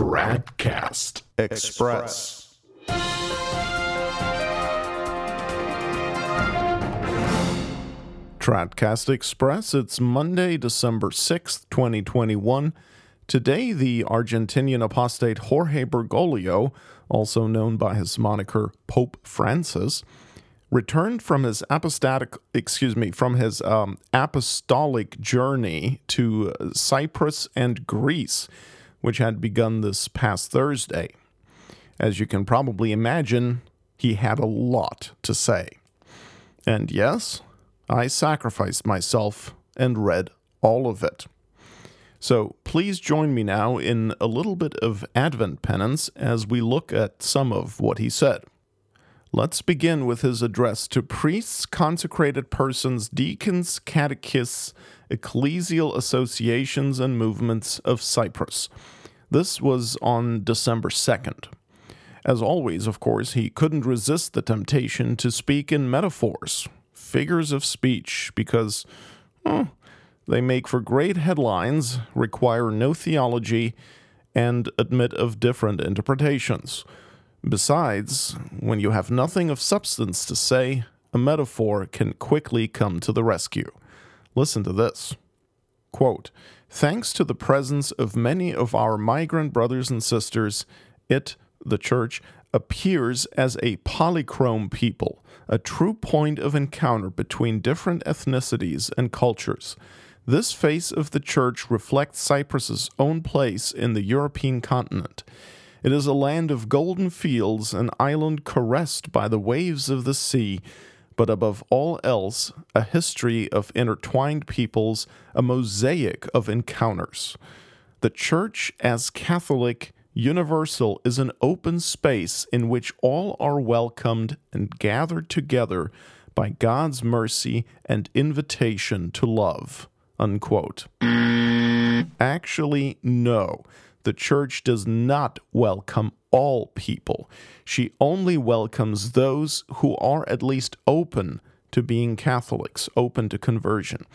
Tradcast Express. Tradcast Express. It's Monday, December 6th, 2021. Today, the Argentinian apostate Jorge Bergoglio, also known by his moniker Pope Francis, returned from his apostolic, excuse me, from his um, apostolic journey to Cyprus and Greece, which had begun this past Thursday. As you can probably imagine, he had a lot to say. And yes, I sacrificed myself and read all of it. So please join me now in a little bit of Advent penance as we look at some of what he said. Let's begin with his address to priests, consecrated persons, deacons, catechists, ecclesial associations, and movements of Cyprus. This was on December 2nd. As always, of course, he couldn't resist the temptation to speak in metaphors, figures of speech, because oh, they make for great headlines, require no theology, and admit of different interpretations. Besides, when you have nothing of substance to say, a metaphor can quickly come to the rescue. Listen to this. Quote, Thanks to the presence of many of our migrant brothers and sisters, it, the church, appears as a polychrome people, a true point of encounter between different ethnicities and cultures. This face of the church reflects Cyprus's own place in the European continent. It is a land of golden fields, an island caressed by the waves of the sea, but above all else, a history of intertwined peoples, a mosaic of encounters. The Church, as Catholic, universal, is an open space in which all are welcomed and gathered together by God's mercy and invitation to love. Unquote. Actually, no the church does not welcome all people. She only welcomes those who are at least open to being Catholics, open to conversion.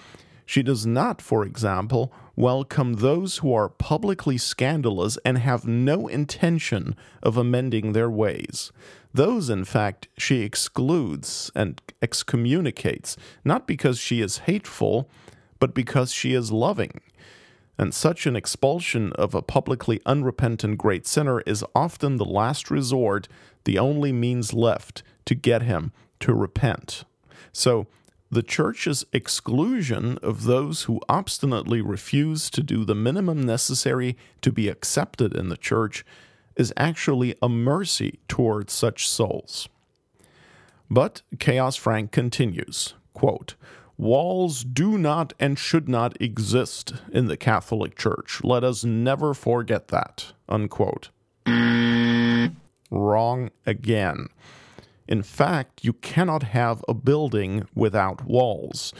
She does not, for example, welcome those who are publicly scandalous and have no intention of amending their ways. Those, in fact, she excludes and excommunicates, not because she is hateful, but because she is loving. And such an expulsion of a publicly unrepentant great sinner is often the last resort, the only means left to get him to repent. So, the church's exclusion of those who obstinately refuse to do the minimum necessary to be accepted in the church is actually a mercy towards such souls. But Chaos Frank continues quote, Walls do not and should not exist in the Catholic Church. Let us never forget that. Unquote. Wrong again. In fact, you cannot have a building without walls.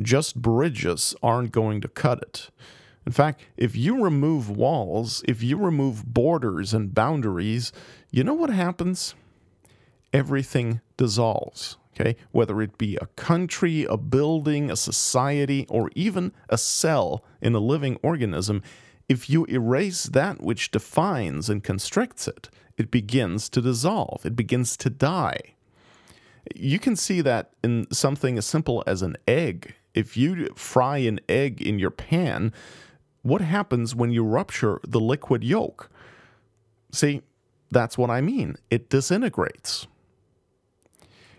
Just bridges aren't going to cut it. In fact, if you remove walls, if you remove borders and boundaries, you know what happens? Everything dissolves okay? Whether it be a country, a building, a society, or even a cell in a living organism, if you erase that which defines and constricts it, it begins to dissolve, it begins to die. You can see that in something as simple as an egg. If you fry an egg in your pan, what happens when you rupture the liquid yolk? See, that's what I mean. It disintegrates.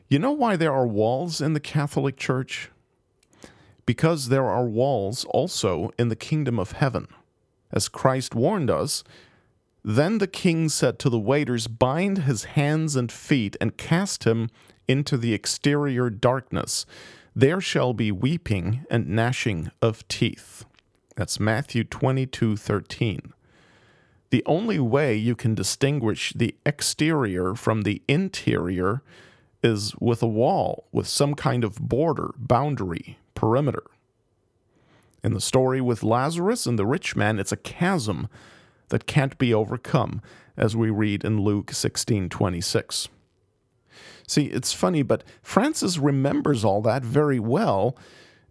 You know why there are walls in the Catholic Church? Because there are walls also in the kingdom of heaven. As Christ warned us, then the king said to the waiters, Bind his hands and feet and cast him into the exterior darkness. There shall be weeping and gnashing of teeth. That's Matthew 22 13. The only way you can distinguish the exterior from the interior is with a wall, with some kind of border, boundary, perimeter. In the story with Lazarus and the rich man, it's a chasm that can't be overcome, as we read in Luke 16:26. See, it's funny, but Francis remembers all that very well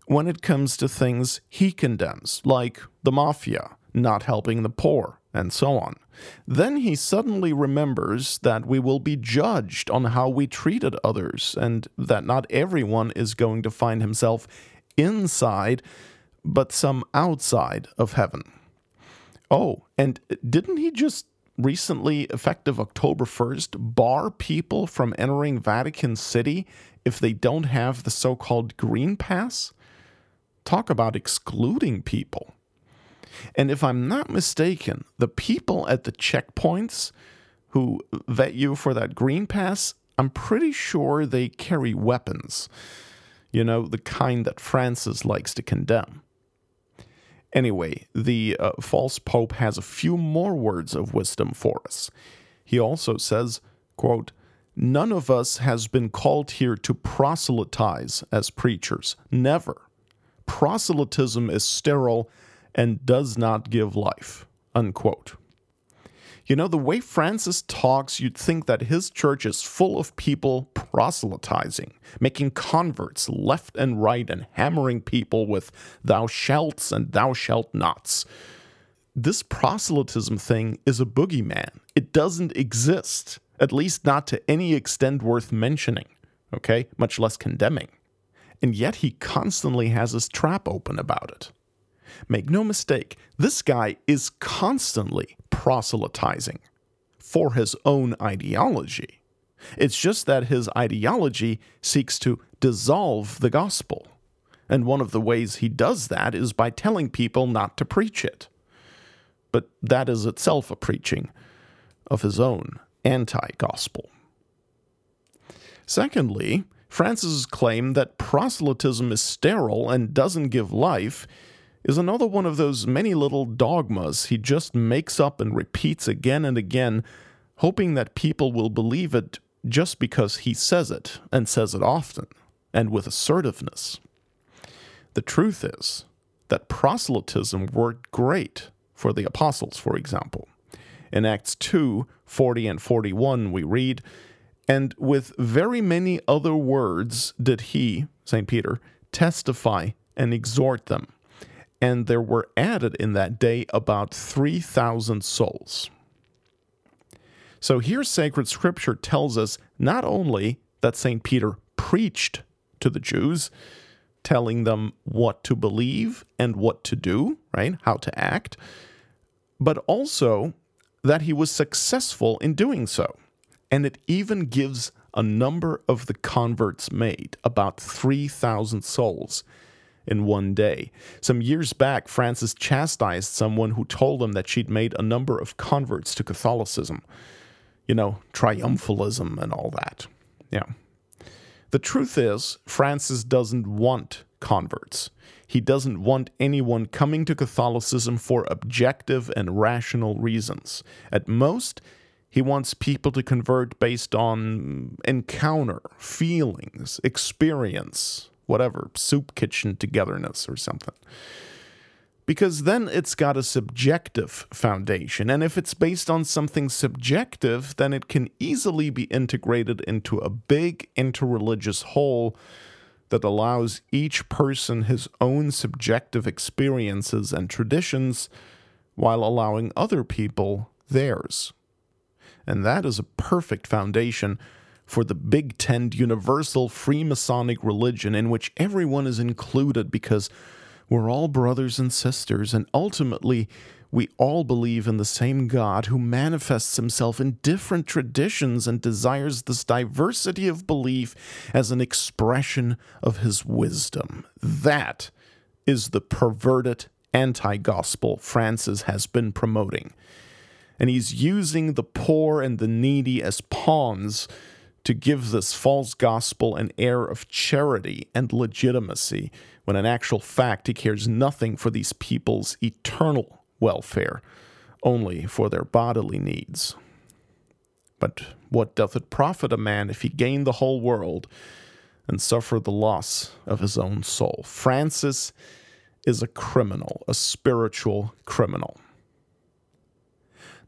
when it comes to things he condemns, like the mafia, not helping the poor, and so on. Then he suddenly remembers that we will be judged on how we treated others, and that not everyone is going to find himself inside, but some outside of heaven. Oh, and didn't he just recently, effective October 1st, bar people from entering Vatican City if they don't have the so called Green Pass? Talk about excluding people. And if I'm not mistaken, the people at the checkpoints who vet you for that Green Pass, I'm pretty sure they carry weapons. You know, the kind that Francis likes to condemn. Anyway, the uh, false pope has a few more words of wisdom for us. He also says, quote, None of us has been called here to proselytize as preachers. Never. Proselytism is sterile and does not give life. Unquote. You know, the way Francis talks, you'd think that his church is full of people proselytizing, making converts left and right, and hammering people with thou shalts and thou shalt nots. This proselytism thing is a boogeyman. It doesn't exist, at least not to any extent worth mentioning, okay, much less condemning. And yet he constantly has his trap open about it. Make no mistake, this guy is constantly proselytizing for his own ideology. It's just that his ideology seeks to dissolve the gospel. And one of the ways he does that is by telling people not to preach it. But that is itself a preaching of his own anti gospel. Secondly, Francis's claim that proselytism is sterile and doesn't give life is another one of those many little dogmas he just makes up and repeats again and again, hoping that people will believe it just because he says it, and says it often, and with assertiveness. The truth is that proselytism worked great for the apostles, for example. In Acts 2 40 and 41, we read, And with very many other words did he, St. Peter, testify and exhort them and there were added in that day about 3,000 souls. So here, sacred scripture tells us not only that St. Peter preached to the Jews, telling them what to believe and what to do, right? How to act, but also that he was successful in doing so. And it even gives a number of the converts made, about 3,000 souls in one day. Some years back, Francis chastised someone who told him that she'd made a number of converts to Catholicism. You know, triumphalism and all that. Yeah. The truth is, Francis doesn't want converts. He doesn't want anyone coming to Catholicism for objective and rational reasons. At most, he wants people to convert based on encounter, feelings, experience, whatever, soup kitchen togetherness or something. Because then it's got a subjective foundation. And if it's based on something subjective, then it can easily be integrated into a big interreligious whole that allows each person his own subjective experiences and traditions while allowing other people theirs. And that is a perfect foundation for the big tent universal Freemasonic religion in which everyone is included because we're all brothers and sisters, and ultimately we all believe in the same God who manifests himself in different traditions and desires this diversity of belief as an expression of his wisdom. That is the perverted anti gospel Francis has been promoting. And he's using the poor and the needy as pawns to give this false gospel an air of charity and legitimacy, when in actual fact he cares nothing for these people's eternal welfare, only for their bodily needs. But what doth it profit a man if he gain the whole world and suffer the loss of his own soul? Francis is a criminal, a spiritual criminal.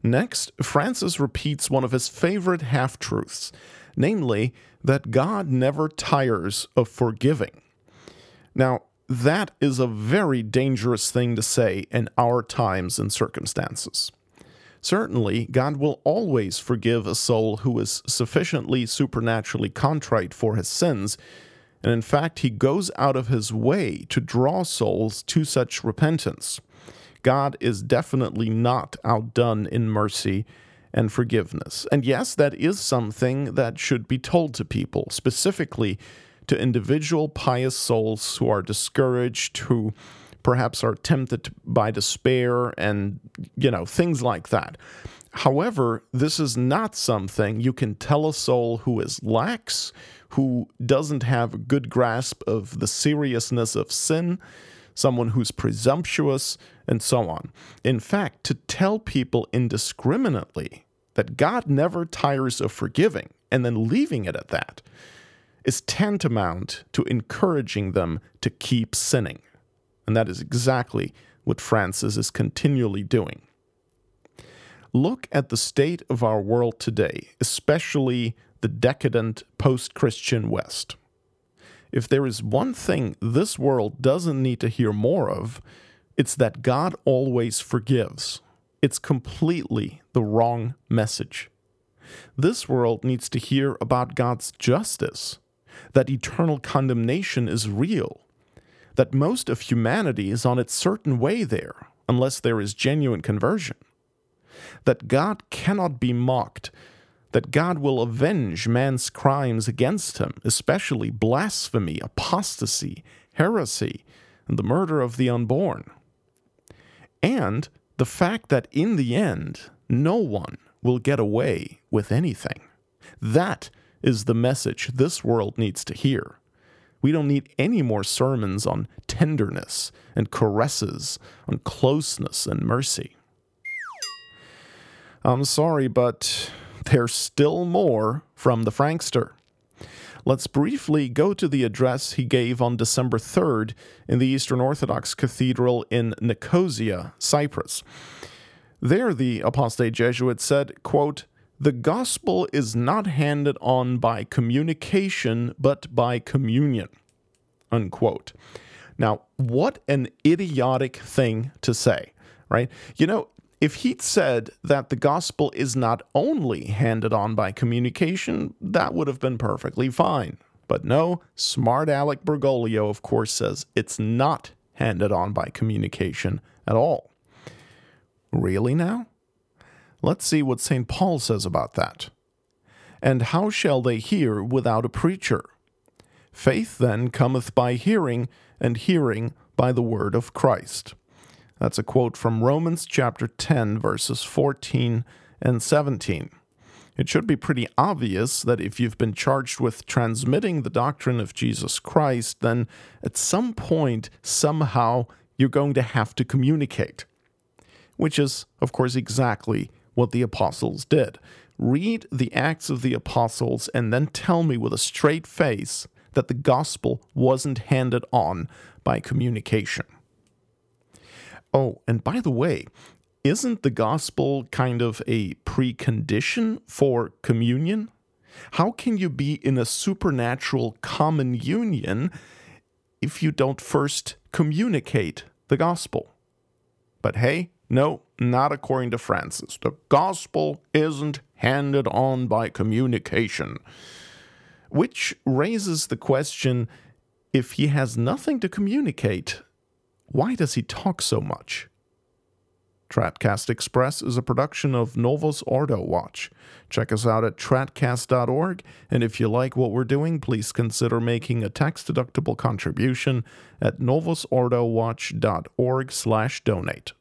Next, Francis repeats one of his favorite half truths namely, that God never tires of forgiving. Now, that is a very dangerous thing to say in our times and circumstances. Certainly, God will always forgive a soul who is sufficiently supernaturally contrite for his sins, and in fact, he goes out of his way to draw souls to such repentance. God is definitely not outdone in mercy and forgiveness. And yes, that is something that should be told to people, specifically to individual pious souls who are discouraged, who perhaps are tempted by despair, and, you know, things like that. However, this is not something you can tell a soul who is lax, who doesn't have a good grasp of the seriousness of sin, someone who's presumptuous, and so on. In fact, to tell people indiscriminately that God never tires of forgiving and then leaving it at that is tantamount to encouraging them to keep sinning. And that is exactly what Francis is continually doing. Look at the state of our world today, especially the decadent post Christian West. If there is one thing this world doesn't need to hear more of, it's that God always forgives. It's completely the wrong message. This world needs to hear about God's justice, that eternal condemnation is real, that most of humanity is on its certain way there, unless there is genuine conversion, that God cannot be mocked, that God will avenge man's crimes against him, especially blasphemy, apostasy, heresy, and the murder of the unborn. And the fact that in the end, no one will get away with anything. That is the message this world needs to hear. We don't need any more sermons on tenderness and caresses, on closeness and mercy. I'm sorry, but there's still more from the Frankster. Let's briefly go to the address he gave on December 3rd in the Eastern Orthodox Cathedral in Nicosia, Cyprus. There, the apostate Jesuit said, quote, the gospel is not handed on by communication, but by communion. Unquote. Now, what an idiotic thing to say, right? You know, if he'd said that the gospel is not only handed on by communication, that would have been perfectly fine. But no, smart Alec Bergoglio, of course, says it's not handed on by communication at all. Really now? Let's see what St. Paul says about that. And how shall they hear without a preacher? Faith then cometh by hearing, and hearing by the word of Christ. That's a quote from Romans chapter 10, verses 14 and 17. It should be pretty obvious that if you've been charged with transmitting the doctrine of Jesus Christ, then at some point, somehow, you're going to have to communicate. Which is, of course, exactly what the apostles did. Read the Acts of the Apostles and then tell me with a straight face that the gospel wasn't handed on by communication. Oh, and by the way, isn't the gospel kind of a precondition for communion? How can you be in a supernatural common union if you don't first communicate the gospel? But hey, no, not according to Francis. The gospel isn't handed on by communication. Which raises the question if he has nothing to communicate, why does he talk so much? Tradcast Express is a production of Novus Ordo Watch. Check us out at tradcast.org, and if you like what we're doing, please consider making a tax-deductible contribution at novusordowatch.org slash donate.